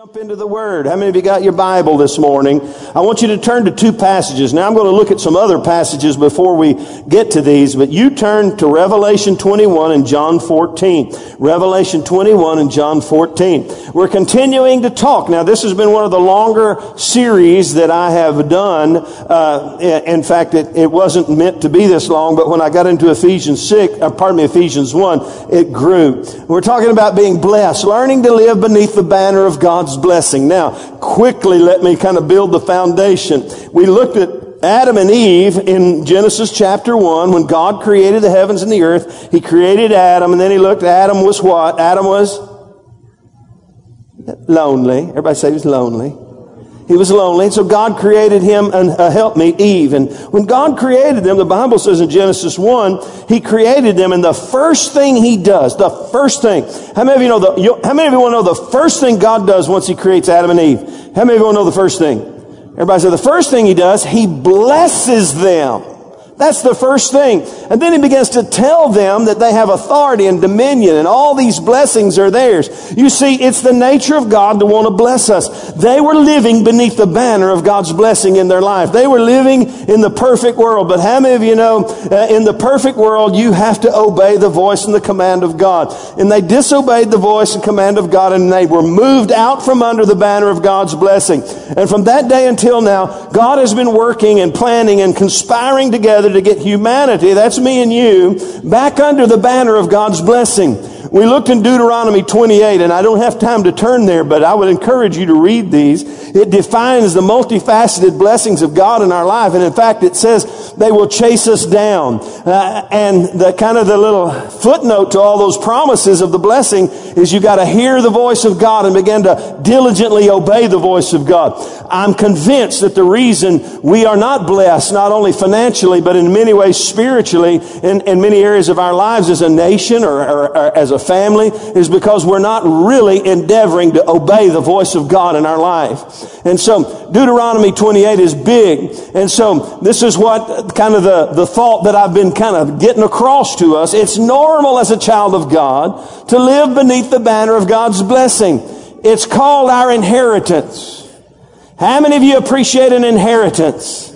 Jump into the Word. How many of you got your Bible this morning? I want you to turn to two passages. Now I'm going to look at some other passages before we get to these, but you turn to Revelation 21 and John 14. Revelation 21 and John 14. We're continuing to talk. Now this has been one of the longer series that I have done. Uh, in fact, it, it, wasn't meant to be this long, but when I got into Ephesians 6, uh, pardon me, Ephesians 1, it grew. We're talking about being blessed, learning to live beneath the banner of God's God's blessing. Now, quickly let me kind of build the foundation. We looked at Adam and Eve in Genesis chapter 1 when God created the heavens and the earth. He created Adam and then he looked, Adam was what? Adam was lonely. Everybody say he was lonely. He was lonely. So God created him and helped me, Eve. And when God created them, the Bible says in Genesis 1, He created them and the first thing He does, the first thing. How many of you know the, you, how many of you want to know the first thing God does once He creates Adam and Eve? How many of you want to know the first thing? Everybody say the first thing He does, He blesses them. That's the first thing. And then he begins to tell them that they have authority and dominion and all these blessings are theirs. You see, it's the nature of God to want to bless us. They were living beneath the banner of God's blessing in their life. They were living in the perfect world. But how many of you know, uh, in the perfect world, you have to obey the voice and the command of God. And they disobeyed the voice and command of God and they were moved out from under the banner of God's blessing. And from that day until now, God has been working and planning and conspiring together to get humanity, that's me and you, back under the banner of God's blessing. We looked in Deuteronomy 28, and I don't have time to turn there, but I would encourage you to read these. It defines the multifaceted blessings of God in our life, and in fact, it says they will chase us down. Uh, and the kind of the little footnote to all those promises of the blessing is you got to hear the voice of God and begin to diligently obey the voice of God. I'm convinced that the reason we are not blessed, not only financially, but in many ways spiritually, in, in many areas of our lives as a nation or, or, or as a family is because we're not really endeavoring to obey the voice of God in our life. And so Deuteronomy 28 is big. And so this is what kind of the, the thought that I've been kind of getting across to us. It's normal as a child of God to live beneath the banner of God's blessing. It's called our inheritance. How many of you appreciate an inheritance?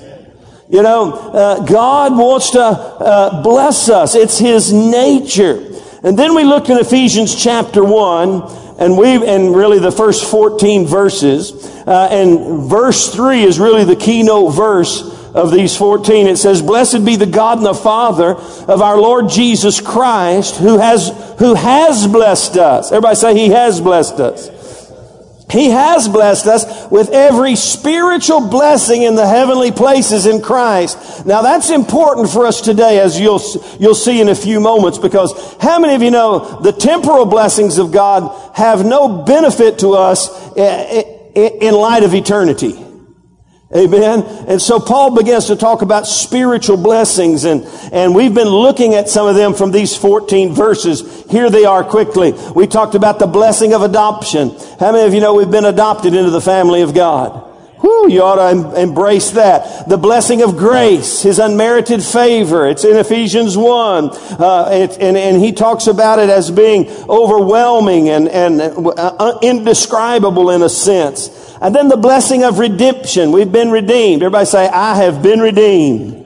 You know, uh, God wants to uh, bless us. It's His nature. And then we looked in Ephesians chapter 1, and we and really the first 14 verses. Uh, and verse 3 is really the keynote verse of these 14. It says, Blessed be the God and the Father of our Lord Jesus Christ, who has, who has blessed us. Everybody say, He has blessed us. He has blessed us with every spiritual blessing in the heavenly places in Christ. Now that's important for us today as you'll, you'll see in a few moments because how many of you know the temporal blessings of God have no benefit to us in light of eternity? Amen. And so Paul begins to talk about spiritual blessings and, and we've been looking at some of them from these 14 verses. Here they are quickly. We talked about the blessing of adoption. How many of you know we've been adopted into the family of God? You ought to em- embrace that. The blessing of grace, His unmerited favor. It's in Ephesians 1. Uh, it, and, and he talks about it as being overwhelming and, and uh, indescribable in a sense. And then the blessing of redemption. We've been redeemed. Everybody say, I have been redeemed.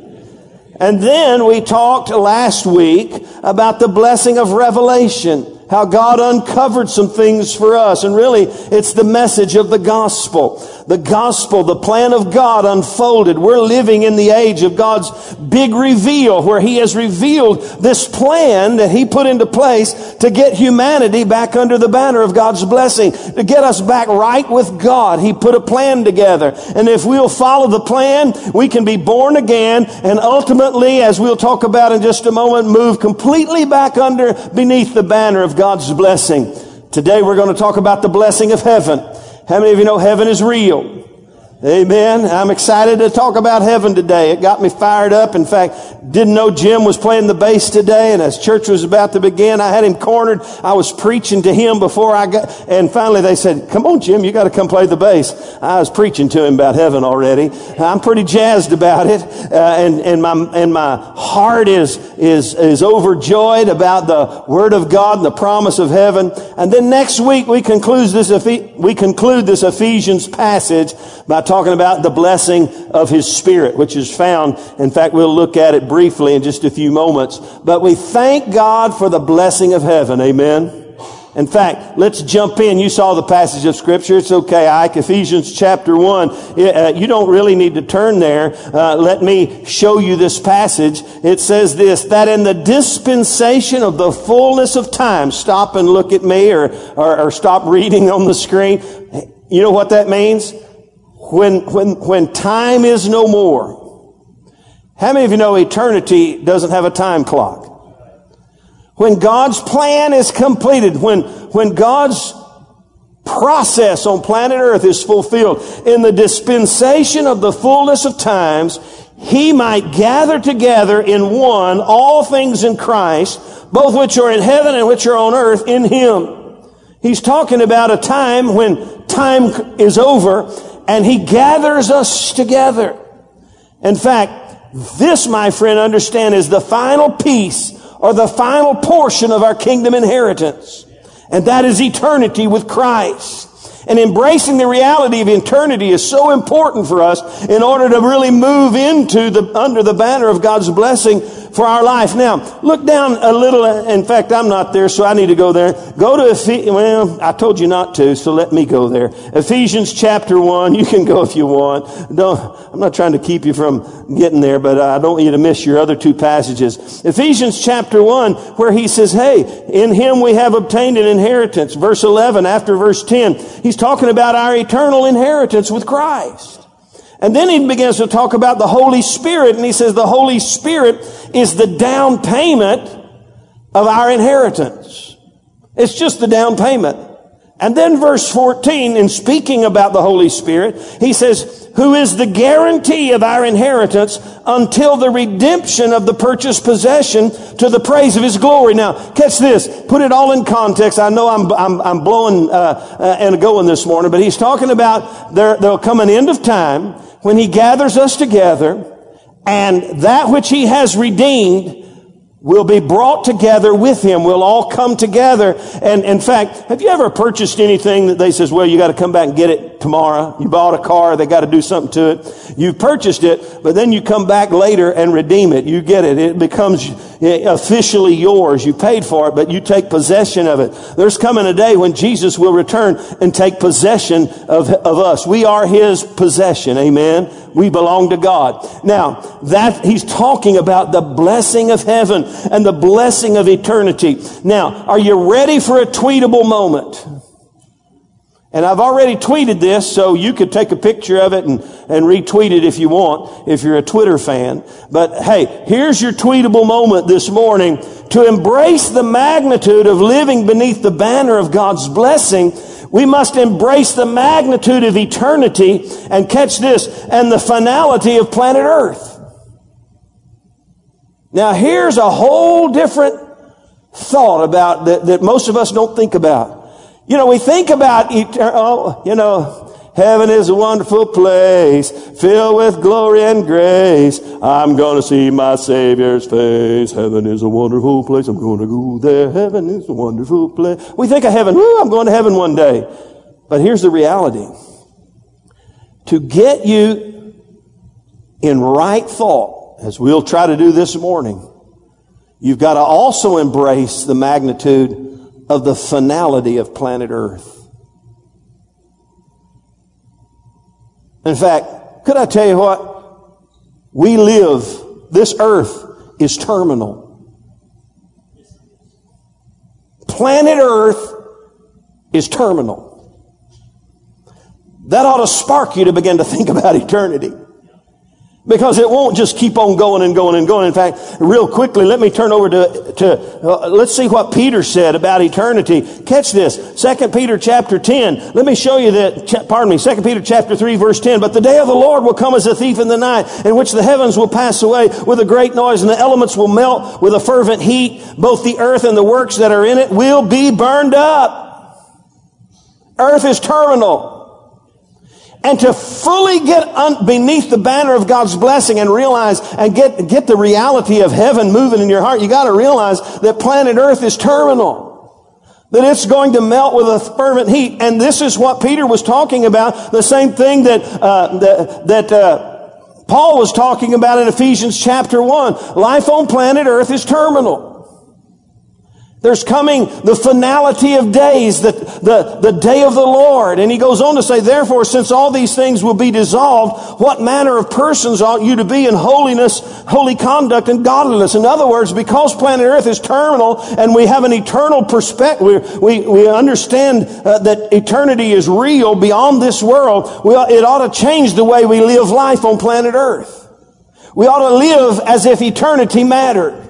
And then we talked last week about the blessing of revelation how God uncovered some things for us. And really, it's the message of the gospel. The gospel, the plan of God unfolded. We're living in the age of God's big reveal where He has revealed this plan that He put into place to get humanity back under the banner of God's blessing, to get us back right with God. He put a plan together. And if we'll follow the plan, we can be born again and ultimately, as we'll talk about in just a moment, move completely back under beneath the banner of God's blessing. Today we're going to talk about the blessing of heaven. How many of you know heaven is real? Amen. I'm excited to talk about heaven today. It got me fired up. In fact, didn't know Jim was playing the bass today. And as church was about to begin, I had him cornered. I was preaching to him before I got, and finally they said, come on, Jim, you got to come play the bass. I was preaching to him about heaven already. I'm pretty jazzed about it. Uh, and, and my, and my heart is, is, is overjoyed about the word of God and the promise of heaven. And then next week we conclude this, we conclude this Ephesians passage by talking about the blessing of His Spirit, which is found. In fact, we'll look at it briefly in just a few moments. But we thank God for the blessing of heaven. Amen. In fact, let's jump in. You saw the passage of scripture. It's okay, Ike. Ephesians chapter 1. Uh, you don't really need to turn there. Uh, let me show you this passage. It says this, that in the dispensation of the fullness of time, stop and look at me or, or, or stop reading on the screen. You know what that means? When, when, when time is no more. How many of you know eternity doesn't have a time clock? When God's plan is completed, when, when God's process on planet earth is fulfilled, in the dispensation of the fullness of times, he might gather together in one all things in Christ, both which are in heaven and which are on earth in him. He's talking about a time when time is over and he gathers us together. In fact, this, my friend, understand is the final piece or the final portion of our kingdom inheritance. And that is eternity with Christ. And embracing the reality of eternity is so important for us in order to really move into the, under the banner of God's blessing for our life. Now, look down a little. In fact, I'm not there, so I need to go there. Go to Ephesians. Well, I told you not to, so let me go there. Ephesians chapter 1. You can go if you want. Don't, I'm not trying to keep you from getting there, but I don't want you to miss your other two passages. Ephesians chapter 1, where he says, Hey, in him we have obtained an inheritance. Verse 11, after verse 10, he's talking about our eternal inheritance with Christ. And then he begins to talk about the Holy Spirit, and he says the Holy Spirit is the down payment of our inheritance. It's just the down payment. And then verse 14, in speaking about the Holy Spirit, he says, who is the guarantee of our inheritance until the redemption of the purchased possession to the praise of his glory. Now, catch this. Put it all in context. I know I'm, I'm, I'm blowing uh, uh, and going this morning, but he's talking about there, there'll come an end of time when he gathers us together and that which he has redeemed will be brought together with him. We'll all come together. And in fact, have you ever purchased anything that they says, well, you got to come back and get it tomorrow? You bought a car, they got to do something to it. You purchased it, but then you come back later and redeem it. You get it. It becomes eh, officially yours. You paid for it, but you take possession of it. There's coming a day when Jesus will return and take possession of, of us. We are his possession. Amen. We belong to God. Now, that he's talking about the blessing of heaven and the blessing of eternity. Now, are you ready for a tweetable moment? And I've already tweeted this, so you could take a picture of it and, and retweet it if you want, if you're a Twitter fan. But hey, here's your tweetable moment this morning. To embrace the magnitude of living beneath the banner of God's blessing, we must embrace the magnitude of eternity and catch this, and the finality of planet Earth. Now here's a whole different thought about that, that most of us don't think about. You know, we think about eternal, you know, heaven is a wonderful place filled with glory and grace. I'm to see my Savior's face. Heaven is a wonderful place. I'm to go there. Heaven is a wonderful place. We think of heaven. Woo, I'm going to heaven one day. But here's the reality. To get you in right thought, as we'll try to do this morning, you've got to also embrace the magnitude of the finality of planet Earth. In fact, could I tell you what? We live, this earth is terminal. Planet Earth is terminal. That ought to spark you to begin to think about eternity. Because it won't just keep on going and going and going. In fact, real quickly, let me turn over to, to uh, let's see what Peter said about eternity. Catch this. Second Peter chapter 10. Let me show you that, pardon me, Second Peter chapter 3 verse 10. But the day of the Lord will come as a thief in the night, in which the heavens will pass away with a great noise and the elements will melt with a fervent heat. Both the earth and the works that are in it will be burned up. Earth is terminal. And to fully get un- beneath the banner of God's blessing and realize and get, get the reality of heaven moving in your heart, you gotta realize that planet Earth is terminal. That it's going to melt with a fervent heat. And this is what Peter was talking about, the same thing that, uh, that, that uh, Paul was talking about in Ephesians chapter 1. Life on planet Earth is terminal. There's coming the finality of days, the, the, the day of the Lord. And he goes on to say, therefore, since all these things will be dissolved, what manner of persons ought you to be in holiness, holy conduct, and godliness? In other words, because planet Earth is terminal and we have an eternal perspective, we, we understand uh, that eternity is real beyond this world, we, it ought to change the way we live life on planet Earth. We ought to live as if eternity mattered.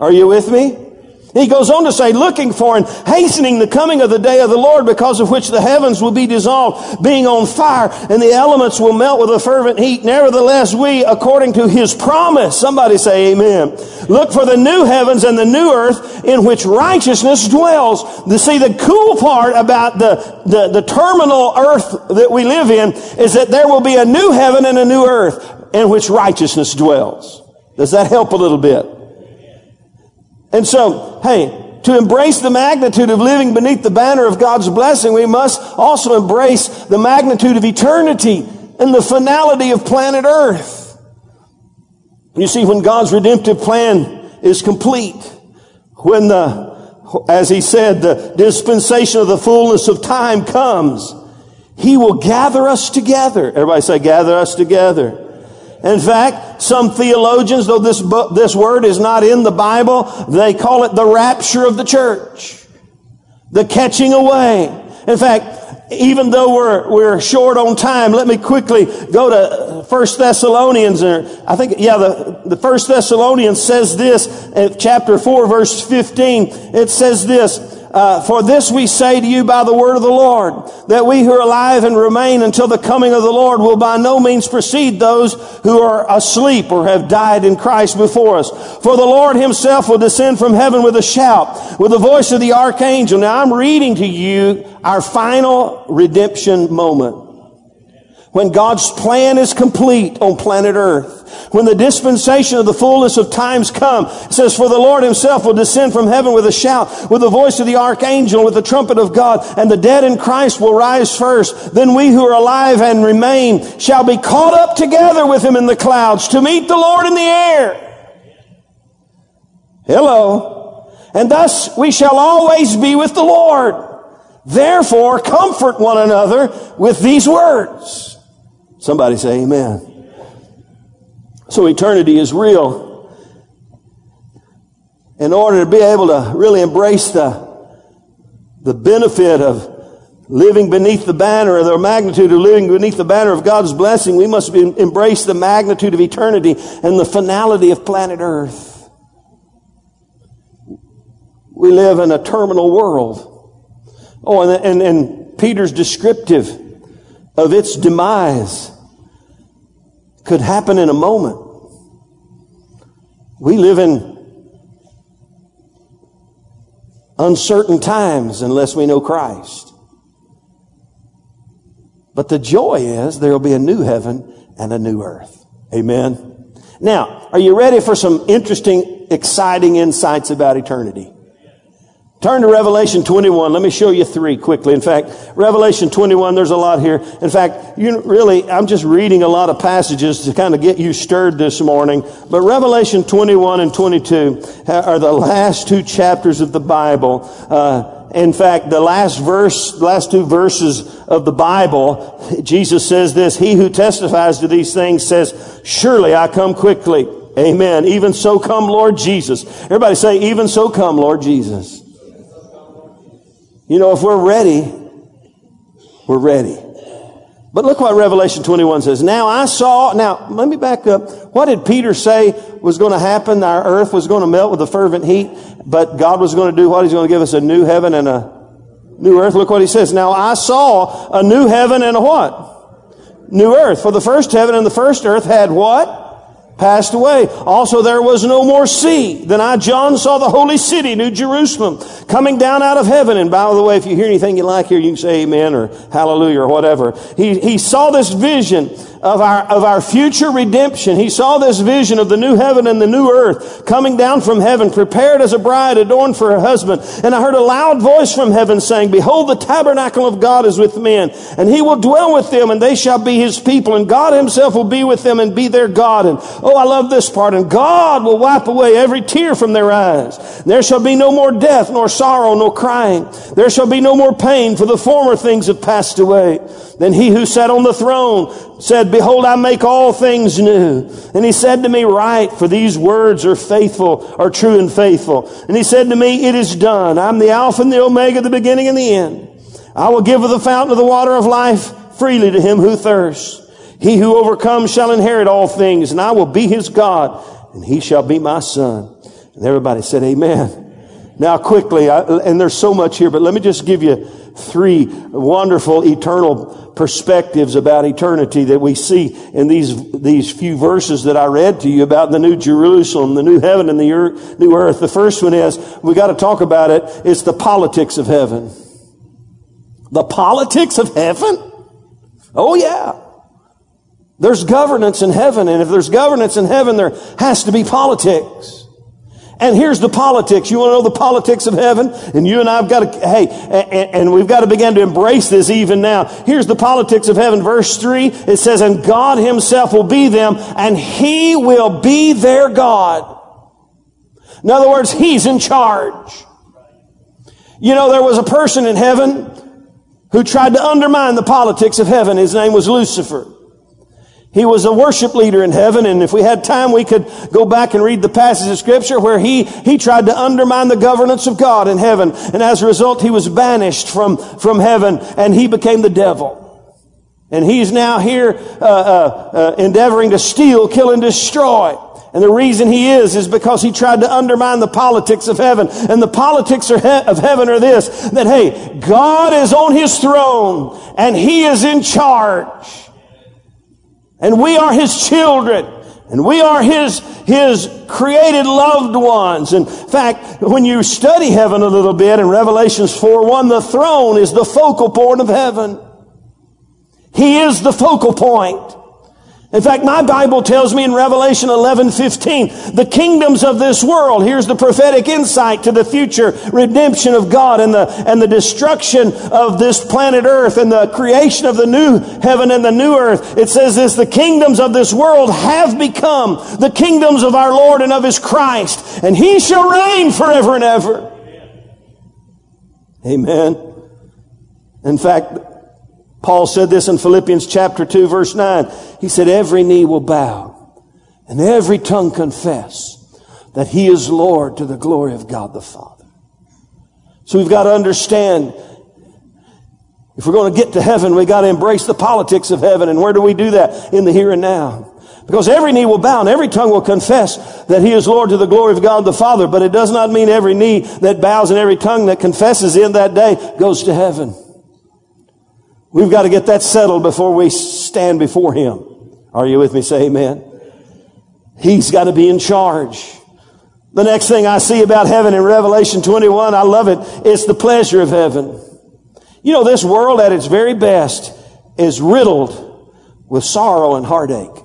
Are you with me? He goes on to say, looking for and hastening the coming of the day of the Lord, because of which the heavens will be dissolved, being on fire, and the elements will melt with a fervent heat. Nevertheless, we, according to his promise, somebody say amen, look for the new heavens and the new earth in which righteousness dwells. To see, the cool part about the, the, the terminal earth that we live in is that there will be a new heaven and a new earth in which righteousness dwells. Does that help a little bit? And so, hey, to embrace the magnitude of living beneath the banner of God's blessing, we must also embrace the magnitude of eternity and the finality of planet Earth. You see, when God's redemptive plan is complete, when the, as he said, the dispensation of the fullness of time comes, he will gather us together. Everybody say, gather us together. In fact, some theologians, though this, this word is not in the Bible, they call it the rapture of the church. The catching away. In fact, even though we're, we're short on time, let me quickly go to First Thessalonians. I think, yeah, the, the First Thessalonians says this chapter 4, verse 15. It says this, uh, for this we say to you by the word of the Lord, that we who are alive and remain until the coming of the Lord will by no means precede those who are asleep or have died in Christ before us. For the Lord himself will descend from heaven with a shout, with the voice of the archangel. Now I'm reading to you our final redemption moment when God's plan is complete on planet earth, when the dispensation of the fullness of times come, it says, for the Lord himself will descend from heaven with a shout, with the voice of the archangel, with the trumpet of God, and the dead in Christ will rise first. Then we who are alive and remain shall be caught up together with him in the clouds to meet the Lord in the air. Hello. And thus we shall always be with the Lord. Therefore, comfort one another with these words. Somebody say amen. So eternity is real. In order to be able to really embrace the, the benefit of living beneath the banner or the magnitude of living beneath the banner of God's blessing, we must embrace the magnitude of eternity and the finality of planet earth. We live in a terminal world. Oh, and, and, and Peter's descriptive of its demise could happen in a moment. We live in uncertain times unless we know Christ. But the joy is there will be a new heaven and a new earth. Amen. Now, are you ready for some interesting, exciting insights about eternity? Turn to Revelation 21. Let me show you three quickly. In fact, Revelation 21, there's a lot here. In fact, you really, I'm just reading a lot of passages to kind of get you stirred this morning. But Revelation 21 and 22 are the last two chapters of the Bible. Uh, in fact, the last verse, last two verses of the Bible, Jesus says this, He who testifies to these things says, Surely I come quickly. Amen. Even so come Lord Jesus. Everybody say, even so come Lord Jesus. You know, if we're ready, we're ready. But look what Revelation 21 says. Now I saw, now let me back up. What did Peter say was going to happen? Our earth was going to melt with a fervent heat, but God was going to do what? He's going to give us a new heaven and a new earth. Look what he says. Now I saw a new heaven and a what? New earth. For the first heaven and the first earth had what? Passed away. Also there was no more sea. Then I, John, saw the holy city, New Jerusalem, coming down out of heaven. And by the way, if you hear anything you like here, you can say amen or hallelujah or whatever. He, he saw this vision of our, of our future redemption. He saw this vision of the new heaven and the new earth coming down from heaven, prepared as a bride adorned for her husband. And I heard a loud voice from heaven saying, Behold, the tabernacle of God is with men, and he will dwell with them, and they shall be his people, and God himself will be with them and be their God. And oh, I love this part. And God will wipe away every tear from their eyes. There shall be no more death, nor sorrow, nor crying. There shall be no more pain, for the former things have passed away. Then he who sat on the throne said, Behold, I make all things new. And he said to me, Write, for these words are faithful, are true and faithful. And he said to me, It is done. I'm the Alpha and the Omega, the beginning and the end. I will give of the fountain of the water of life freely to him who thirsts. He who overcomes shall inherit all things, and I will be his God, and he shall be my son. And everybody said, Amen. Now, quickly, I, and there's so much here, but let me just give you three wonderful eternal perspectives about eternity that we see in these, these few verses that I read to you about the new Jerusalem, the new heaven and the earth, new earth. The first one is, we got to talk about it, it's the politics of heaven. The politics of heaven? Oh yeah. There's governance in heaven, and if there's governance in heaven, there has to be politics. And here's the politics. You want to know the politics of heaven? And you and I've got to, hey, and we've got to begin to embrace this even now. Here's the politics of heaven. Verse three, it says, and God himself will be them and he will be their God. In other words, he's in charge. You know, there was a person in heaven who tried to undermine the politics of heaven. His name was Lucifer. He was a worship leader in heaven, and if we had time, we could go back and read the passage of scripture where he, he tried to undermine the governance of God in heaven. And as a result, he was banished from, from heaven, and he became the devil. And he's now here, uh, uh, uh, endeavoring to steal, kill, and destroy. And the reason he is, is because he tried to undermine the politics of heaven. And the politics of heaven are this, that hey, God is on his throne, and he is in charge. And we are His children. And we are His, His created loved ones. In fact, when you study heaven a little bit in Revelations 4 1, the throne is the focal point of heaven. He is the focal point. In fact, my Bible tells me in Revelation 11, 15, the kingdoms of this world, here's the prophetic insight to the future redemption of God and the, and the destruction of this planet earth and the creation of the new heaven and the new earth. It says this, the kingdoms of this world have become the kingdoms of our Lord and of His Christ, and He shall reign forever and ever. Amen. In fact, Paul said this in Philippians chapter 2 verse 9. He said, every knee will bow and every tongue confess that he is Lord to the glory of God the Father. So we've got to understand if we're going to get to heaven, we've got to embrace the politics of heaven. And where do we do that? In the here and now. Because every knee will bow and every tongue will confess that he is Lord to the glory of God the Father. But it does not mean every knee that bows and every tongue that confesses in that day goes to heaven. We've got to get that settled before we stand before Him. Are you with me? Say amen. He's got to be in charge. The next thing I see about heaven in Revelation 21, I love it. It's the pleasure of heaven. You know, this world at its very best is riddled with sorrow and heartache.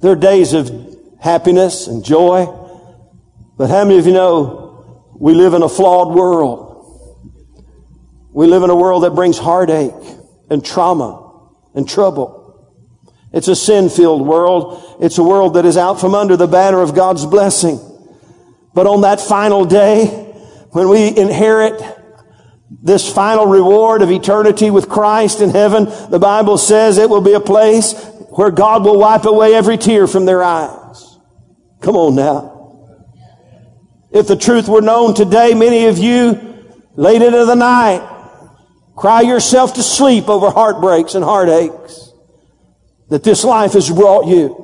There are days of happiness and joy, but how many of you know we live in a flawed world? We live in a world that brings heartache and trauma and trouble. It's a sin filled world. It's a world that is out from under the banner of God's blessing. But on that final day, when we inherit this final reward of eternity with Christ in heaven, the Bible says it will be a place where God will wipe away every tear from their eyes. Come on now. If the truth were known today, many of you late into the night Cry yourself to sleep over heartbreaks and heartaches that this life has brought you.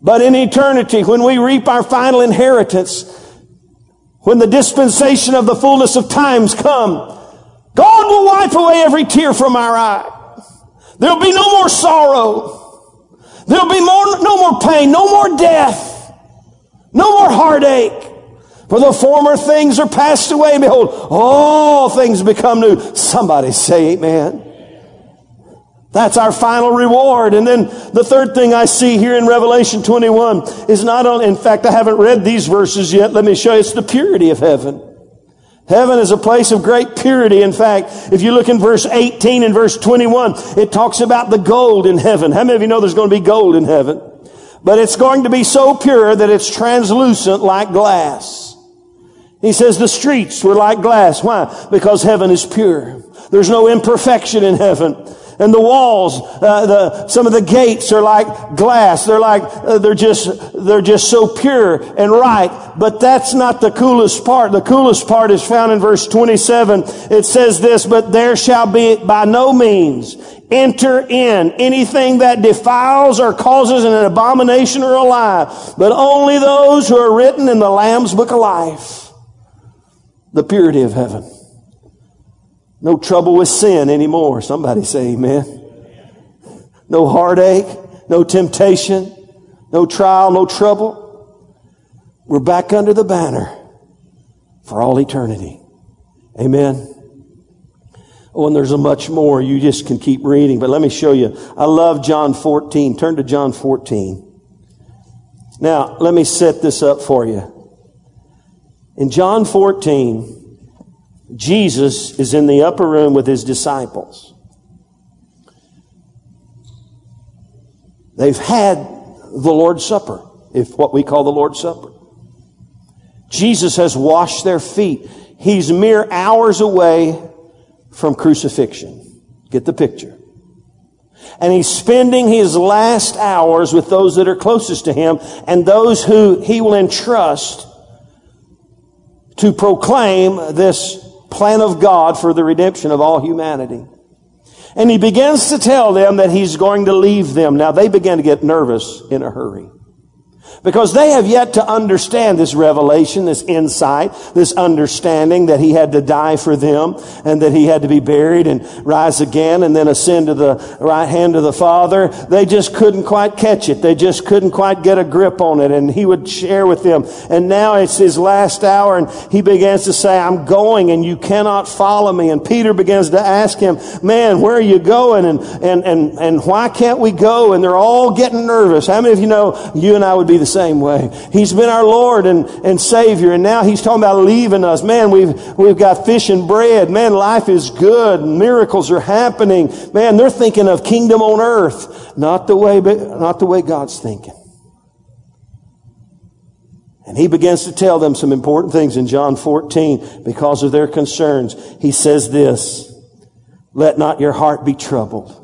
But in eternity, when we reap our final inheritance, when the dispensation of the fullness of times come, God will wipe away every tear from our eye. There'll be no more sorrow. There'll be more, no more pain, no more death, no more heartache. For the former things are passed away, behold, all things become new. Somebody say amen. That's our final reward. And then the third thing I see here in Revelation 21 is not only, in fact, I haven't read these verses yet. Let me show you. It's the purity of heaven. Heaven is a place of great purity. In fact, if you look in verse 18 and verse 21, it talks about the gold in heaven. How many of you know there's going to be gold in heaven? But it's going to be so pure that it's translucent like glass. He says the streets were like glass. Why? Because heaven is pure. There's no imperfection in heaven. And the walls, uh, the, some of the gates are like glass. They're like, uh, they're just, they're just so pure and right. But that's not the coolest part. The coolest part is found in verse 27. It says this, but there shall be by no means enter in anything that defiles or causes an abomination or a lie, but only those who are written in the Lamb's book of life the purity of heaven. No trouble with sin anymore. Somebody say amen. No heartache, no temptation, no trial, no trouble. We're back under the banner for all eternity. Amen. Oh, and there's a much more. You just can keep reading, but let me show you. I love John 14. Turn to John 14. Now, let me set this up for you. In John 14, Jesus is in the upper room with his disciples. They've had the Lord's Supper, if what we call the Lord's Supper. Jesus has washed their feet. He's mere hours away from crucifixion. Get the picture. And he's spending his last hours with those that are closest to him and those who he will entrust to proclaim this plan of God for the redemption of all humanity. And he begins to tell them that he's going to leave them. Now they begin to get nervous in a hurry. Because they have yet to understand this revelation, this insight, this understanding that he had to die for them and that he had to be buried and rise again and then ascend to the right hand of the Father. They just couldn't quite catch it. They just couldn't quite get a grip on it. And he would share with them. And now it's his last hour and he begins to say, I'm going and you cannot follow me. And Peter begins to ask him, man, where are you going? And, and, and, and why can't we go? And they're all getting nervous. How many of you know you and I would be the same way. He's been our Lord and, and Savior, and now He's talking about leaving us. Man, we've, we've got fish and bread. Man, life is good. Miracles are happening. Man, they're thinking of kingdom on earth, not the way, not the way God's thinking. And he begins to tell them some important things in John 14 because of their concerns. He says this, let not your heart be troubled.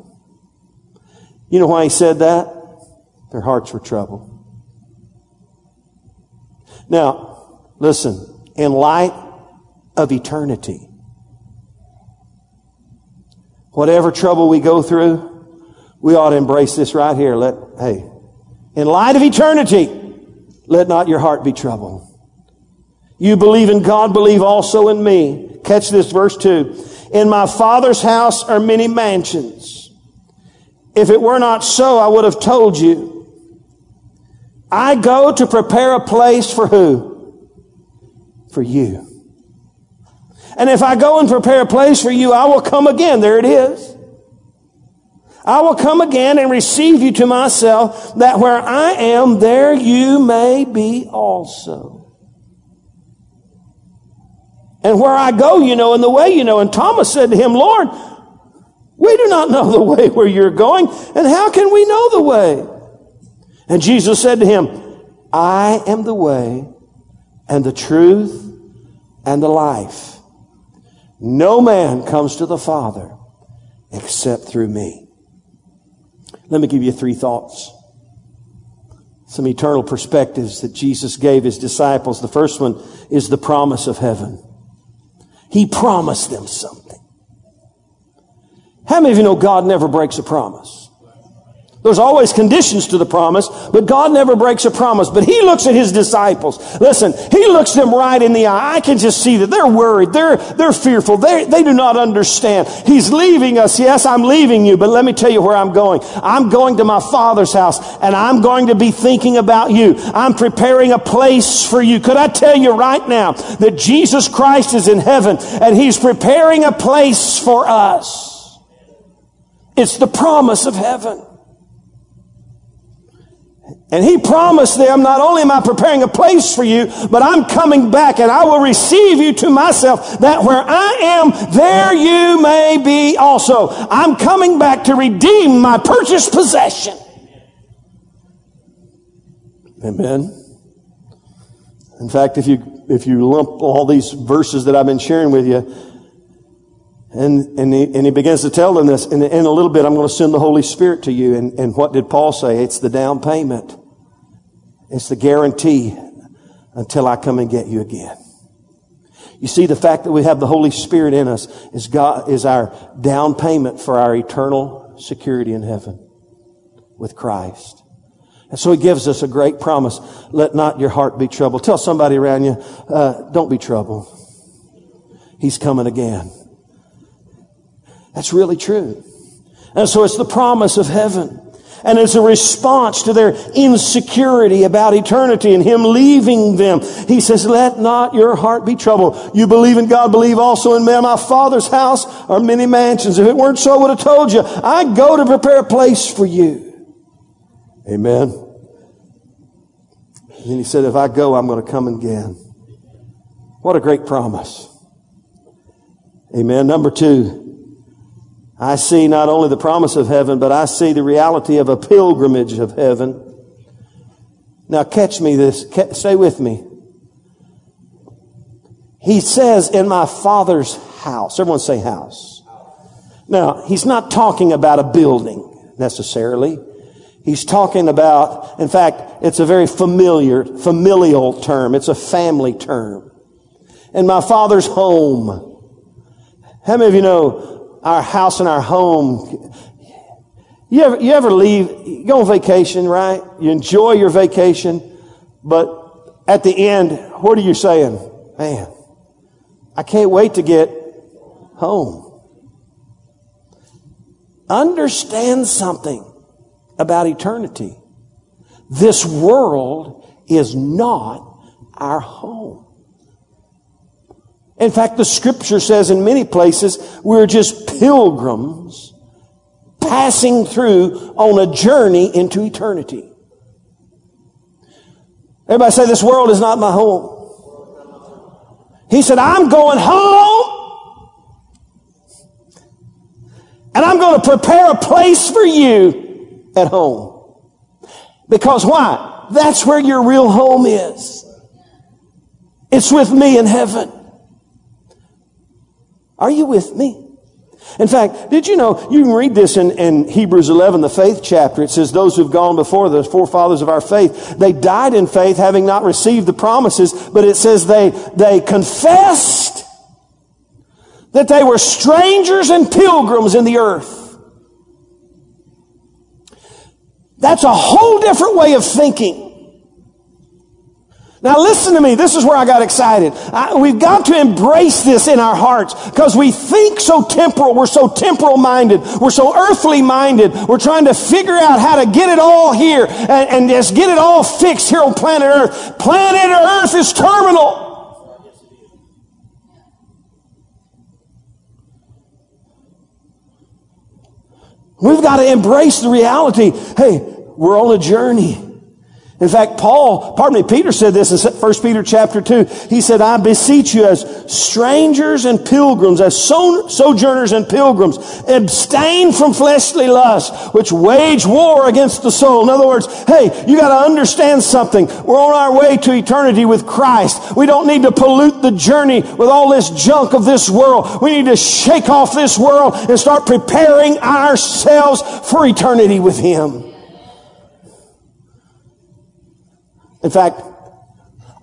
You know why he said that? Their hearts were troubled. Now, listen, in light of eternity, whatever trouble we go through, we ought to embrace this right here. Let, hey, in light of eternity, let not your heart be troubled. You believe in God, believe also in me. Catch this verse two. In my father's house are many mansions. If it were not so, I would have told you. I go to prepare a place for who? For you. And if I go and prepare a place for you, I will come again. There it is. I will come again and receive you to myself, that where I am, there you may be also. And where I go, you know, and the way you know. And Thomas said to him, Lord, we do not know the way where you're going, and how can we know the way? And Jesus said to him, I am the way and the truth and the life. No man comes to the Father except through me. Let me give you three thoughts. Some eternal perspectives that Jesus gave his disciples. The first one is the promise of heaven. He promised them something. How many of you know God never breaks a promise? There's always conditions to the promise, but God never breaks a promise. But He looks at His disciples. Listen, He looks them right in the eye. I can just see that they're worried. They're, they're fearful. They, they do not understand. He's leaving us. Yes, I'm leaving you, but let me tell you where I'm going. I'm going to my Father's house and I'm going to be thinking about you. I'm preparing a place for you. Could I tell you right now that Jesus Christ is in heaven and He's preparing a place for us? It's the promise of heaven. And he promised them, not only am I preparing a place for you, but I'm coming back and I will receive you to myself that where I am, there you may be also. I'm coming back to redeem my purchased possession. Amen. In fact, if you, if you lump all these verses that I've been sharing with you, and, and, he, and he begins to tell them this, in, in a little bit, I'm going to send the Holy Spirit to you. And, and what did Paul say? It's the down payment. It's the guarantee until I come and get you again. You see, the fact that we have the Holy Spirit in us is God, is our down payment for our eternal security in heaven with Christ. And so he gives us a great promise. Let not your heart be troubled. Tell somebody around you, uh, don't be troubled. He's coming again. That's really true. And so it's the promise of heaven. And as a response to their insecurity about eternity and Him leaving them, He says, let not your heart be troubled. You believe in God, believe also in me. My Father's house are many mansions. If it weren't so, I would have told you. I go to prepare a place for you. Amen. And then He said, if I go, I'm going to come again. What a great promise. Amen. Number two, I see not only the promise of heaven, but I see the reality of a pilgrimage of heaven. Now catch me this, stay with me. He says, in my father's house. Everyone say house. Now, he's not talking about a building necessarily. He's talking about, in fact, it's a very familiar, familial term. It's a family term. In my father's home. How many of you know our house and our home. You ever, you ever leave, you go on vacation, right? You enjoy your vacation, but at the end, what are you saying? Man, I can't wait to get home. Understand something about eternity. This world is not our home. In fact, the scripture says in many places we're just pilgrims passing through on a journey into eternity. Everybody say, This world is not my home. He said, I'm going home and I'm going to prepare a place for you at home. Because why? That's where your real home is. It's with me in heaven. Are you with me? In fact, did you know, you can read this in, in, Hebrews 11, the faith chapter. It says, those who've gone before, the forefathers of our faith, they died in faith having not received the promises, but it says they, they confessed that they were strangers and pilgrims in the earth. That's a whole different way of thinking. Now listen to me. This is where I got excited. I, we've got to embrace this in our hearts because we think so temporal. We're so temporal minded. We're so earthly minded. We're trying to figure out how to get it all here and, and just get it all fixed here on planet Earth. Planet Earth is terminal. We've got to embrace the reality. Hey, we're on a journey. In fact, Paul, pardon me, Peter said this in 1 Peter chapter 2. He said, I beseech you as strangers and pilgrims, as sojourners and pilgrims, abstain from fleshly lusts, which wage war against the soul. In other words, hey, you gotta understand something. We're on our way to eternity with Christ. We don't need to pollute the journey with all this junk of this world. We need to shake off this world and start preparing ourselves for eternity with Him. In fact,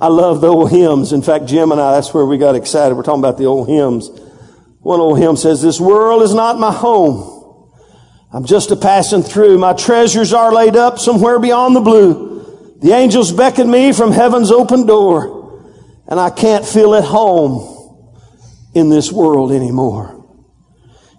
I love the old hymns. In fact, Jim and I, that's where we got excited. We're talking about the old hymns. One old hymn says, This world is not my home. I'm just a passing through. My treasures are laid up somewhere beyond the blue. The angels beckon me from heaven's open door, and I can't feel at home in this world anymore.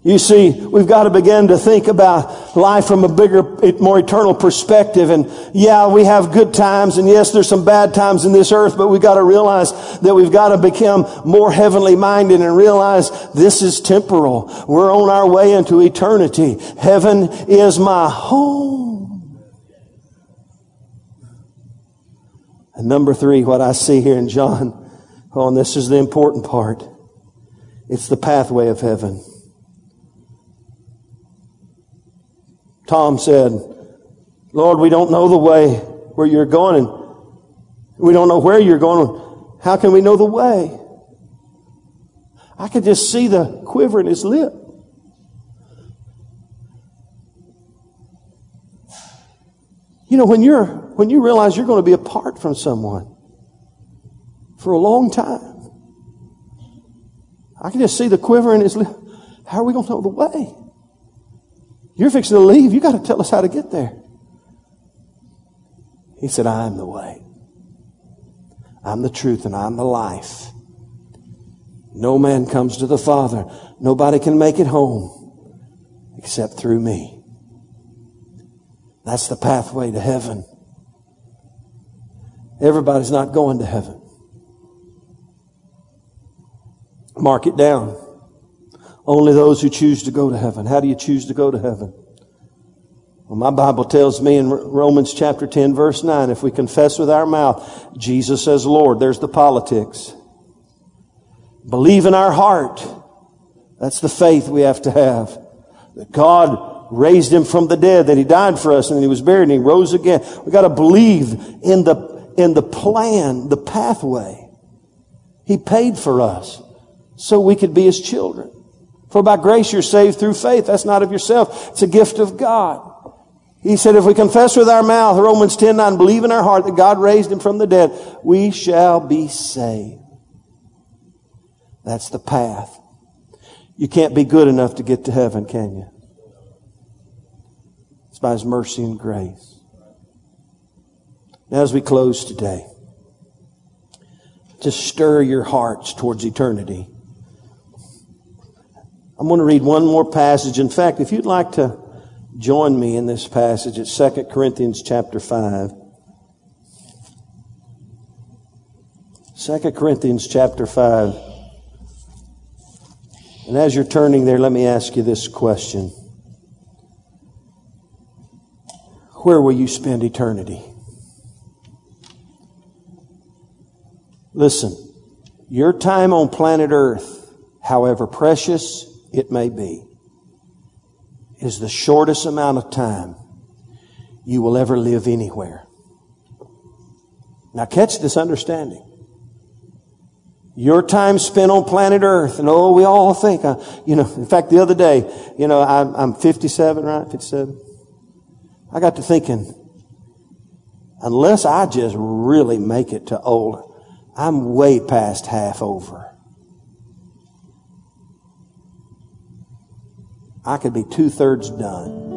You see, we've got to begin to think about life from a bigger, more eternal perspective. And yeah, we have good times. And yes, there's some bad times in this earth, but we've got to realize that we've got to become more heavenly minded and realize this is temporal. We're on our way into eternity. Heaven is my home. And number three, what I see here in John, oh, and this is the important part. It's the pathway of heaven. Tom said, Lord, we don't know the way where you're going and we don't know where you're going. How can we know the way? I could just see the quiver in his lip. You know, when you're, when you realize you're going to be apart from someone for a long time, I can just see the quiver in his lip. How are we going to know the way? You're fixing to leave. You got to tell us how to get there. He said, I am the way. I'm the truth and I'm the life. No man comes to the Father. Nobody can make it home except through me. That's the pathway to heaven. Everybody's not going to heaven. Mark it down. Only those who choose to go to heaven. How do you choose to go to heaven? Well, my Bible tells me in Romans chapter 10 verse 9, if we confess with our mouth Jesus as Lord, there's the politics. Believe in our heart. That's the faith we have to have. That God raised him from the dead, that he died for us and that he was buried and he rose again. We got to believe in the, in the plan, the pathway. He paid for us so we could be his children. For by grace you're saved through faith. That's not of yourself. It's a gift of God. He said, if we confess with our mouth, Romans 10, 9, believe in our heart that God raised him from the dead, we shall be saved. That's the path. You can't be good enough to get to heaven, can you? It's by his mercy and grace. Now as we close today, just stir your hearts towards eternity. I'm going to read one more passage. In fact, if you'd like to join me in this passage, it's 2 Corinthians chapter 5. 2 Corinthians chapter 5. And as you're turning there, let me ask you this question. Where will you spend eternity? Listen, your time on planet Earth, however precious it may be, is the shortest amount of time you will ever live anywhere. Now catch this understanding. Your time spent on planet Earth, and oh, we all think, uh, you know, in fact, the other day, you know, I'm, I'm 57, right? 57. I got to thinking, unless I just really make it to old, I'm way past half over. I could be two thirds done.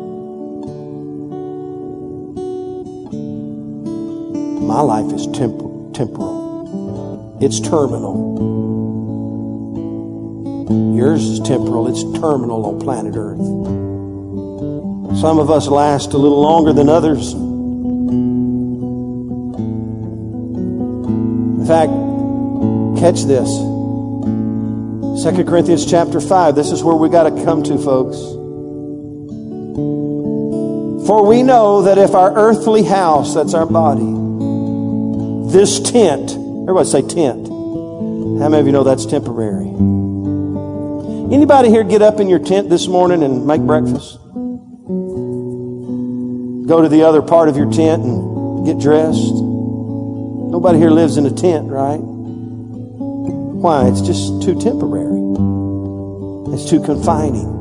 My life is temp- temporal. It's terminal. Yours is temporal. It's terminal on planet Earth. Some of us last a little longer than others. In fact, catch this. 2 Corinthians chapter 5. This is where we got to come to, folks. For we know that if our earthly house, that's our body, this tent, everybody say tent. How many of you know that's temporary? Anybody here get up in your tent this morning and make breakfast? Go to the other part of your tent and get dressed? Nobody here lives in a tent, right? Why? It's just too temporary. It's too confining.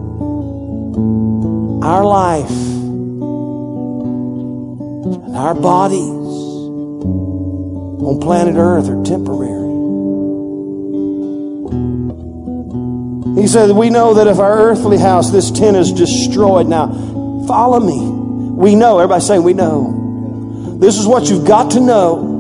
Our life and our bodies on planet Earth are temporary. He said, We know that if our earthly house, this tent is destroyed. Now, Follow me. We know. Everybody say, We know. This is what you've got to know.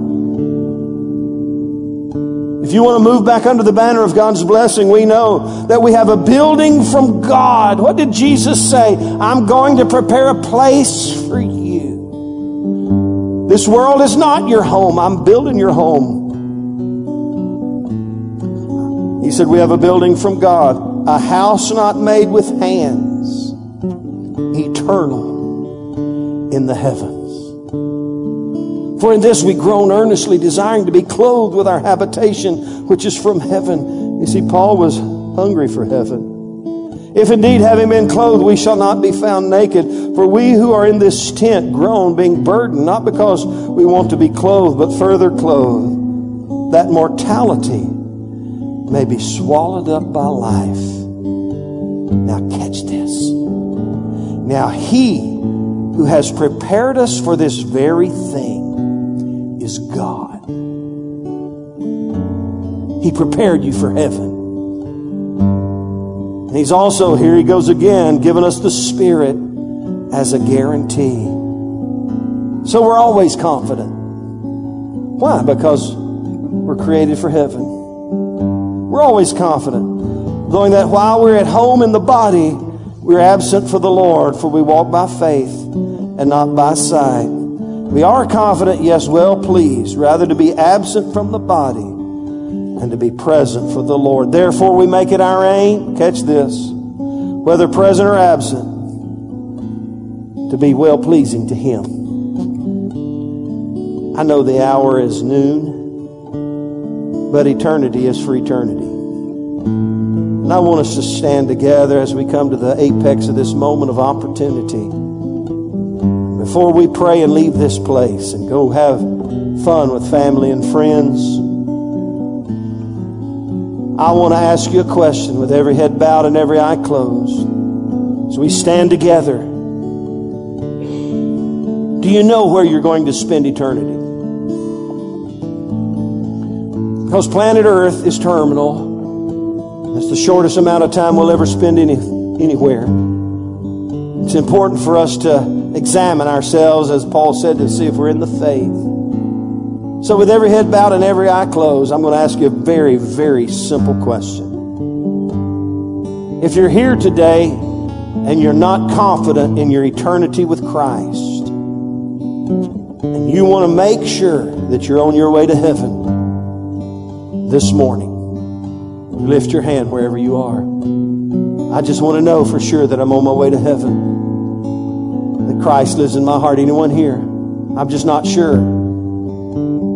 If you want to move back under the banner of God's blessing, we know that we have a building from God. What did Jesus say? I'm going to prepare a place for you. This world is not your home. I'm building your home. He said, We have a building from God, a house not made with hands, eternal in the heavens. For in this we groan earnestly, desiring to be clothed with our habitation, which is from heaven. You see, Paul was hungry for heaven. If indeed, having been clothed, we shall not be found naked. For we who are in this tent groan, being burdened, not because we want to be clothed, but further clothed, that mortality may be swallowed up by life. Now, catch this. Now, he who has prepared us for this very thing is God. He prepared you for heaven. And He's also, here He goes again, giving us the Spirit as a guarantee. So we're always confident. Why? Because we're created for heaven. We're always confident, knowing that while we're at home in the body, we're absent for the Lord, for we walk by faith and not by sight. We are confident, yes, well pleased, rather to be absent from the body and to be present for the Lord. Therefore, we make it our aim, catch this, whether present or absent, to be well pleasing to Him. I know the hour is noon, but eternity is for eternity. And I want us to stand together as we come to the apex of this moment of opportunity before we pray and leave this place and go have fun with family and friends, I want to ask you a question with every head bowed and every eye closed. As we stand together, do you know where you're going to spend eternity? Because planet Earth is terminal. It's the shortest amount of time we'll ever spend any, anywhere. It's important for us to examine ourselves, as Paul said, to see if we're in the faith. So, with every head bowed and every eye closed, I'm going to ask you a very, very simple question. If you're here today and you're not confident in your eternity with Christ, and you want to make sure that you're on your way to heaven this morning, lift your hand wherever you are. I just want to know for sure that I'm on my way to heaven. Christ lives in my heart. Anyone here? I'm just not sure.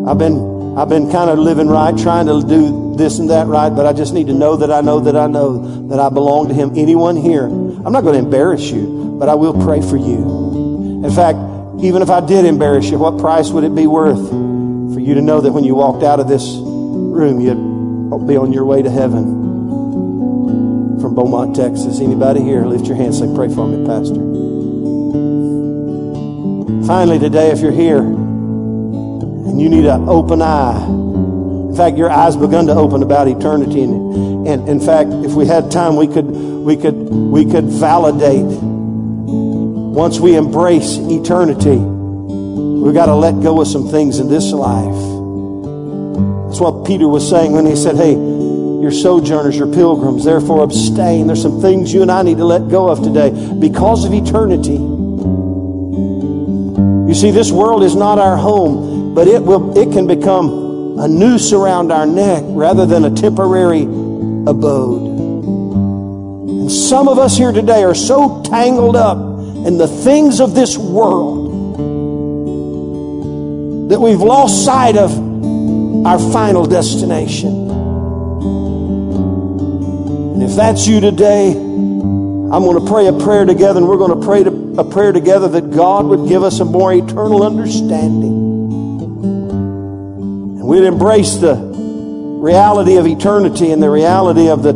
I've been I've been kind of living right, trying to do this and that right, but I just need to know that I know that I know that I belong to Him. Anyone here? I'm not going to embarrass you, but I will pray for you. In fact, even if I did embarrass you, what price would it be worth for you to know that when you walked out of this room, you'd be on your way to heaven? From Beaumont, Texas. Anybody here? Lift your hand. Say, pray for me, Pastor. Finally, today, if you're here and you need an open eye, in fact, your eyes begun to open about eternity. And, and in fact, if we had time, we could, we could, we could validate. Once we embrace eternity, we've got to let go of some things in this life. That's what Peter was saying when he said, Hey, you're sojourners, you're pilgrims, therefore abstain. There's some things you and I need to let go of today because of eternity. You see, this world is not our home, but it will it can become a noose around our neck rather than a temporary abode. And some of us here today are so tangled up in the things of this world that we've lost sight of our final destination. And if that's you today, I'm going to pray a prayer together and we're going to pray to a prayer together that God would give us a more eternal understanding. And we'd embrace the reality of eternity and the reality of the,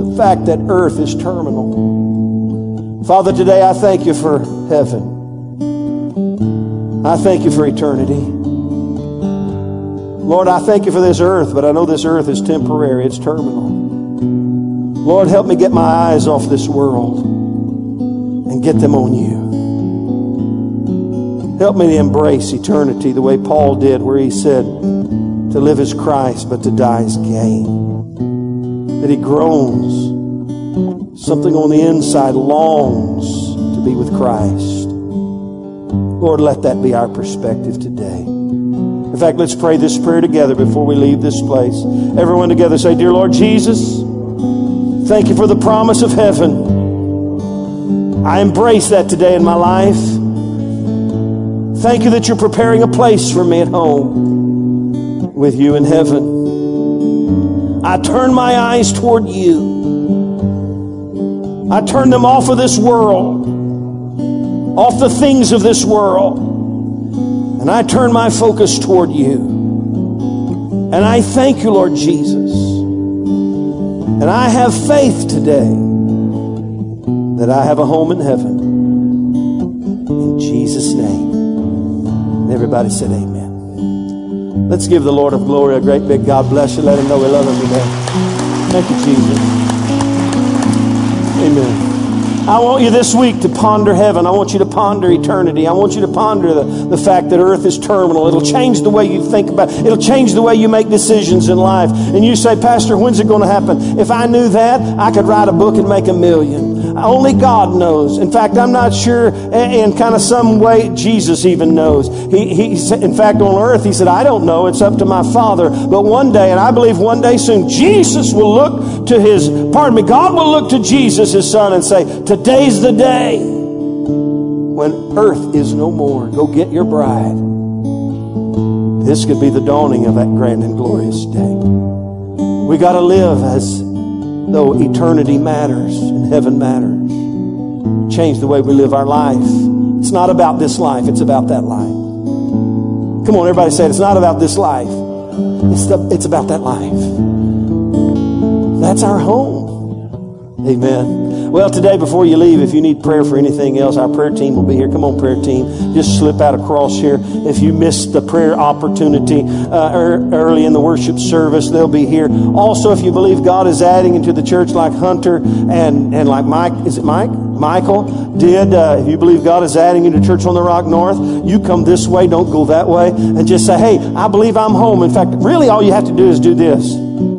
the fact that earth is terminal. Father, today I thank you for heaven. I thank you for eternity. Lord, I thank you for this earth, but I know this earth is temporary, it's terminal. Lord, help me get my eyes off this world and get them on you. Help me to embrace eternity the way Paul did, where he said, To live is Christ, but to die is gain. That he groans. Something on the inside longs to be with Christ. Lord, let that be our perspective today. In fact, let's pray this prayer together before we leave this place. Everyone together say, Dear Lord Jesus, thank you for the promise of heaven. I embrace that today in my life. Thank you that you're preparing a place for me at home with you in heaven. I turn my eyes toward you. I turn them off of this world, off the things of this world, and I turn my focus toward you. And I thank you, Lord Jesus. And I have faith today that I have a home in heaven. In Jesus' name. And everybody said, Amen. Let's give the Lord of glory a great big God bless you. Let him know we love him today. Thank you, Jesus. I want you this week to ponder heaven. I want you to ponder eternity. I want you to ponder the, the fact that earth is terminal. It'll change the way you think about it. It'll change the way you make decisions in life. And you say, Pastor, when's it going to happen? If I knew that, I could write a book and make a million. Only God knows. In fact, I'm not sure in kind of some way Jesus even knows. He, he in fact, on earth, he said, I don't know. It's up to my Father. But one day, and I believe one day soon, Jesus will look to his, pardon me, God will look to Jesus, his son, and say, Today's the day when earth is no more. Go get your bride. This could be the dawning of that grand and glorious day. We got to live as though eternity matters and heaven matters. Change the way we live our life. It's not about this life, it's about that life. Come on, everybody say it. It's not about this life, it's, the, it's about that life. That's our home. Amen. Well, today, before you leave, if you need prayer for anything else, our prayer team will be here. Come on, prayer team. Just slip out across here. If you missed the prayer opportunity uh, early in the worship service, they'll be here. Also, if you believe God is adding into the church like Hunter and, and like Mike, is it Mike? Michael did. Uh, if you believe God is adding into Church on the Rock North, you come this way, don't go that way, and just say, hey, I believe I'm home. In fact, really all you have to do is do this.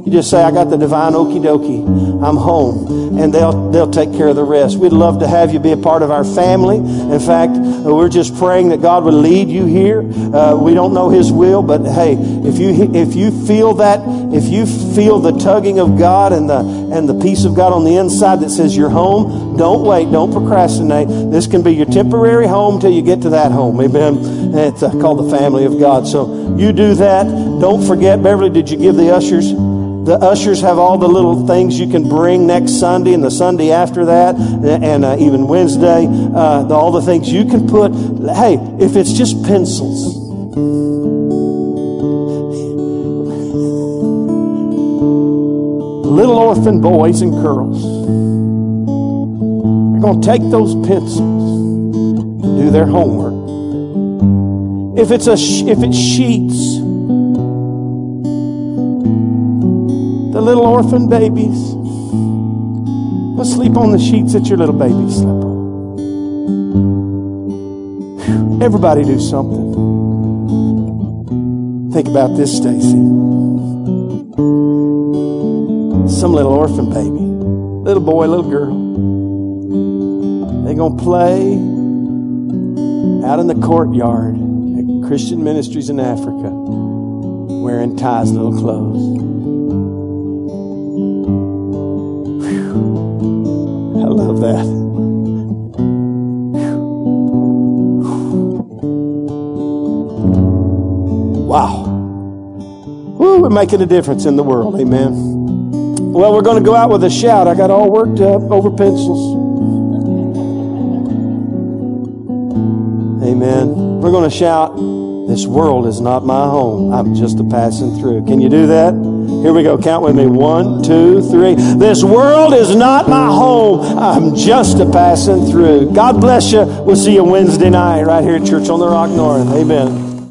You just say, I got the divine okie dokie. I'm home. And they'll, they'll take care of the rest. We'd love to have you be a part of our family. In fact, we're just praying that God would lead you here. Uh, we don't know His will, but hey, if you, if you feel that, if you feel the tugging of God and the, and the peace of God on the inside that says you're home, don't wait. Don't procrastinate. This can be your temporary home till you get to that home. Amen. It's uh, called the family of God. So you do that. Don't forget, Beverly, did you give the ushers? The ushers have all the little things you can bring next Sunday and the Sunday after that, and uh, even Wednesday. Uh, the, all the things you can put. Hey, if it's just pencils. Little orphan boys and girls are going to take those pencils, and do their homework. If it's a if it's sheets the little orphan babies will sleep on the sheets that your little babies sleep on. Everybody do something. Think about this, Stacy. Some little orphan baby, little boy, little girl. They're going to play out in the courtyard at Christian Ministries in Africa wearing Ty's little clothes. That. Wow. Woo, we're making a difference in the world. Amen. Well, we're going to go out with a shout. I got all worked up over pencils. Amen. We're going to shout, This world is not my home. I'm just a passing through. Can you do that? Here we go. Count with me. One, two, three. This world is not my home. I'm just a passing through. God bless you. We'll see you Wednesday night right here at Church on the Rock North. Amen.